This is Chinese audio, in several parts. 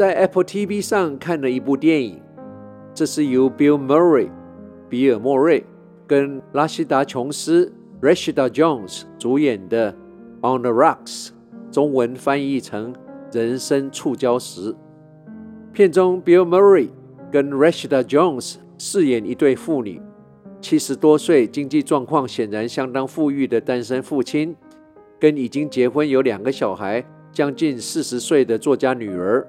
在 Apple TV 上看了一部电影，这是由 Bill Murray 比尔·莫瑞跟拉希达·琼斯 Rashida Jones 主演的《On the Rocks》，中文翻译成《人生触礁时》。片中 Bill Murray 跟 Rashida Jones 饰演一对父女，七十多岁、经济状况显然相当富裕的单身父亲，跟已经结婚有两个小孩、将近四十岁的作家女儿。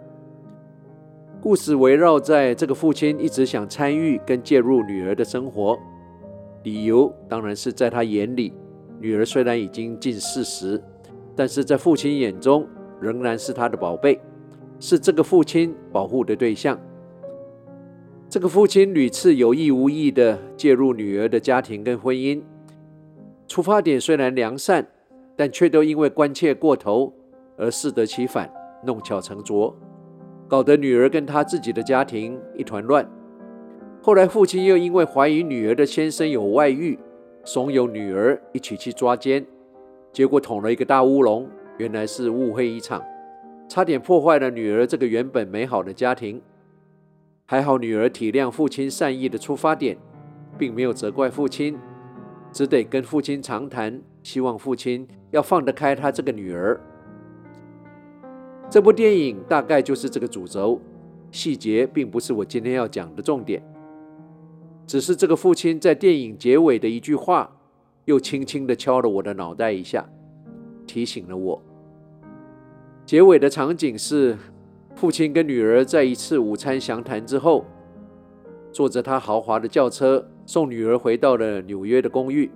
故事围绕在这个父亲一直想参与跟介入女儿的生活，理由当然是在他眼里，女儿虽然已经近四十，但是在父亲眼中仍然是他的宝贝，是这个父亲保护的对象。这个父亲屡次有意无意地介入女儿的家庭跟婚姻，出发点虽然良善，但却都因为关切过头而适得其反，弄巧成拙。搞得女儿跟他自己的家庭一团乱。后来父亲又因为怀疑女儿的先生有外遇，怂恿女儿一起去抓奸，结果捅了一个大乌龙，原来是误会一场，差点破坏了女儿这个原本美好的家庭。还好女儿体谅父亲善意的出发点，并没有责怪父亲，只得跟父亲长谈，希望父亲要放得开他这个女儿。这部电影大概就是这个主轴，细节并不是我今天要讲的重点。只是这个父亲在电影结尾的一句话，又轻轻地敲了我的脑袋一下，提醒了我。结尾的场景是父亲跟女儿在一次午餐详谈之后，坐着他豪华的轿车送女儿回到了纽约的公寓。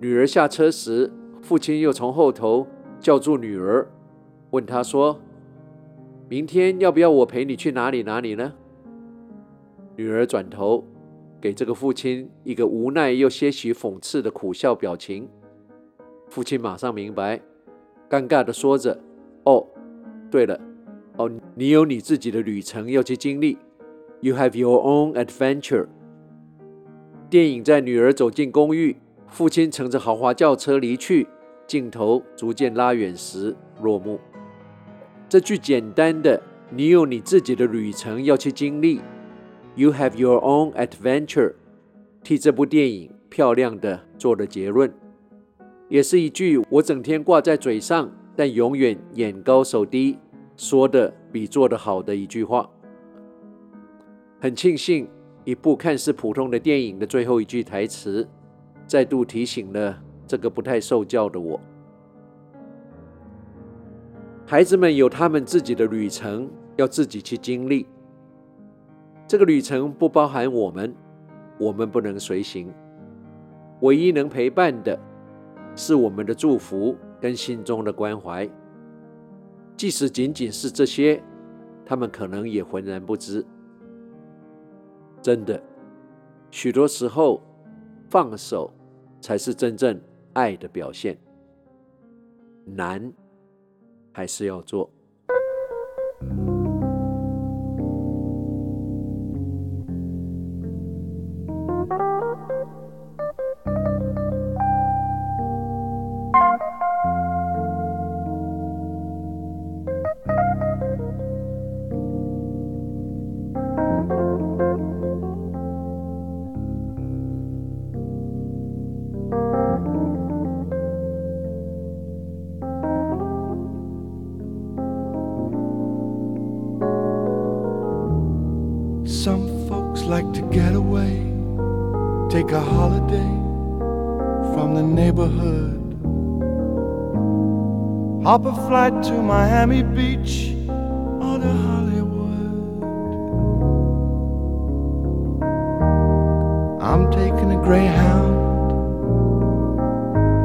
女儿下车时，父亲又从后头叫住女儿。问他说：“明天要不要我陪你去哪里哪里呢？”女儿转头给这个父亲一个无奈又些许讽刺的苦笑表情。父亲马上明白，尴尬地说着：“哦，对了，哦，你有你自己的旅程要去经历。You have your own adventure。”电影在女儿走进公寓，父亲乘着豪华轿车离去，镜头逐渐拉远时落幕。这句简单的“你有你自己的旅程要去经历 ”，You have your own adventure，替这部电影漂亮的做了结论，也是一句我整天挂在嘴上，但永远眼高手低，说的比做的好的一句话。很庆幸，一部看似普通的电影的最后一句台词，再度提醒了这个不太受教的我。孩子们有他们自己的旅程，要自己去经历。这个旅程不包含我们，我们不能随行。唯一能陪伴的，是我们的祝福跟心中的关怀。即使仅仅是这些，他们可能也浑然不知。真的，许多时候，放手才是真正爱的表现。难。还是要做。Some folks like to get away, take a holiday from the neighborhood. Hop a flight to Miami Beach or to Hollywood. I'm taking a Greyhound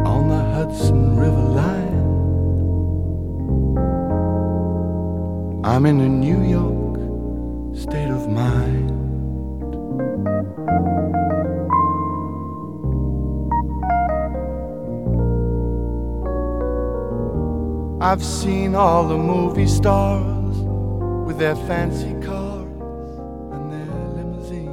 on the Hudson River line. I'm in New York state of mind. I've seen all the movie stars with their fancy cars and their limousines.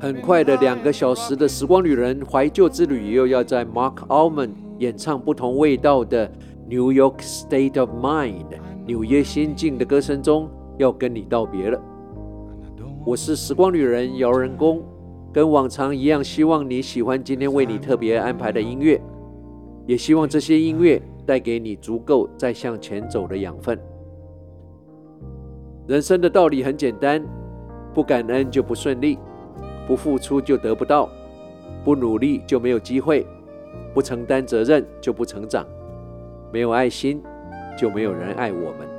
很快的两个小时的时光旅人怀旧之旅，又要在 Mark Almond 演唱不同味道的 New York State of Mind。纽约新进的歌声中要跟你道别了。我是时光旅人姚人工，跟往常一样，希望你喜欢今天为你特别安排的音乐，也希望这些音乐带给你足够再向前走的养分。人生的道理很简单，不感恩就不顺利，不付出就得不到，不努力就没有机会，不承担责任就不成长，没有爱心。就没有人爱我们。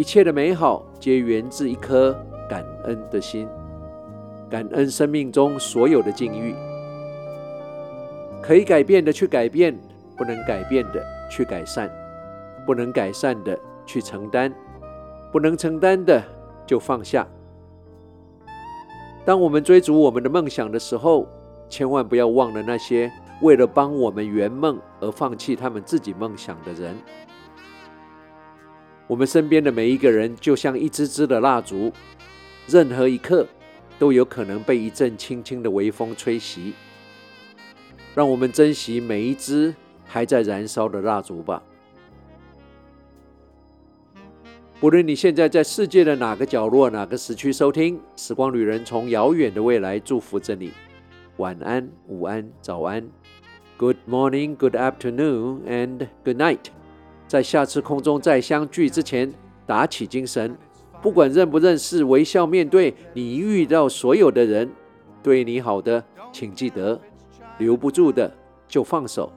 一切的美好皆源自一颗感恩的心，感恩生命中所有的境遇。可以改变的去改变，不能改变的去改善，不能改善的去承担，不能承担的就放下。当我们追逐我们的梦想的时候，千万不要忘了那些为了帮我们圆梦而放弃他们自己梦想的人。我们身边的每一个人，就像一支支的蜡烛，任何一刻都有可能被一阵轻轻的微风吹熄。让我们珍惜每一支还在燃烧的蜡烛吧。不论你现在在世界的哪个角落、哪个时区收听，时光旅人从遥远的未来祝福着你。晚安、午安、早安，Good morning, Good afternoon, and Good night。在下次空中再相聚之前，打起精神，不管认不认识，微笑面对你遇到所有的人。对你好的，请记得，留不住的就放手。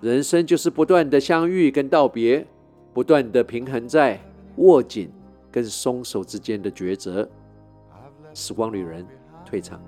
人生就是不断的相遇跟道别，不断的平衡在握紧跟松手之间的抉择。时光旅人退场。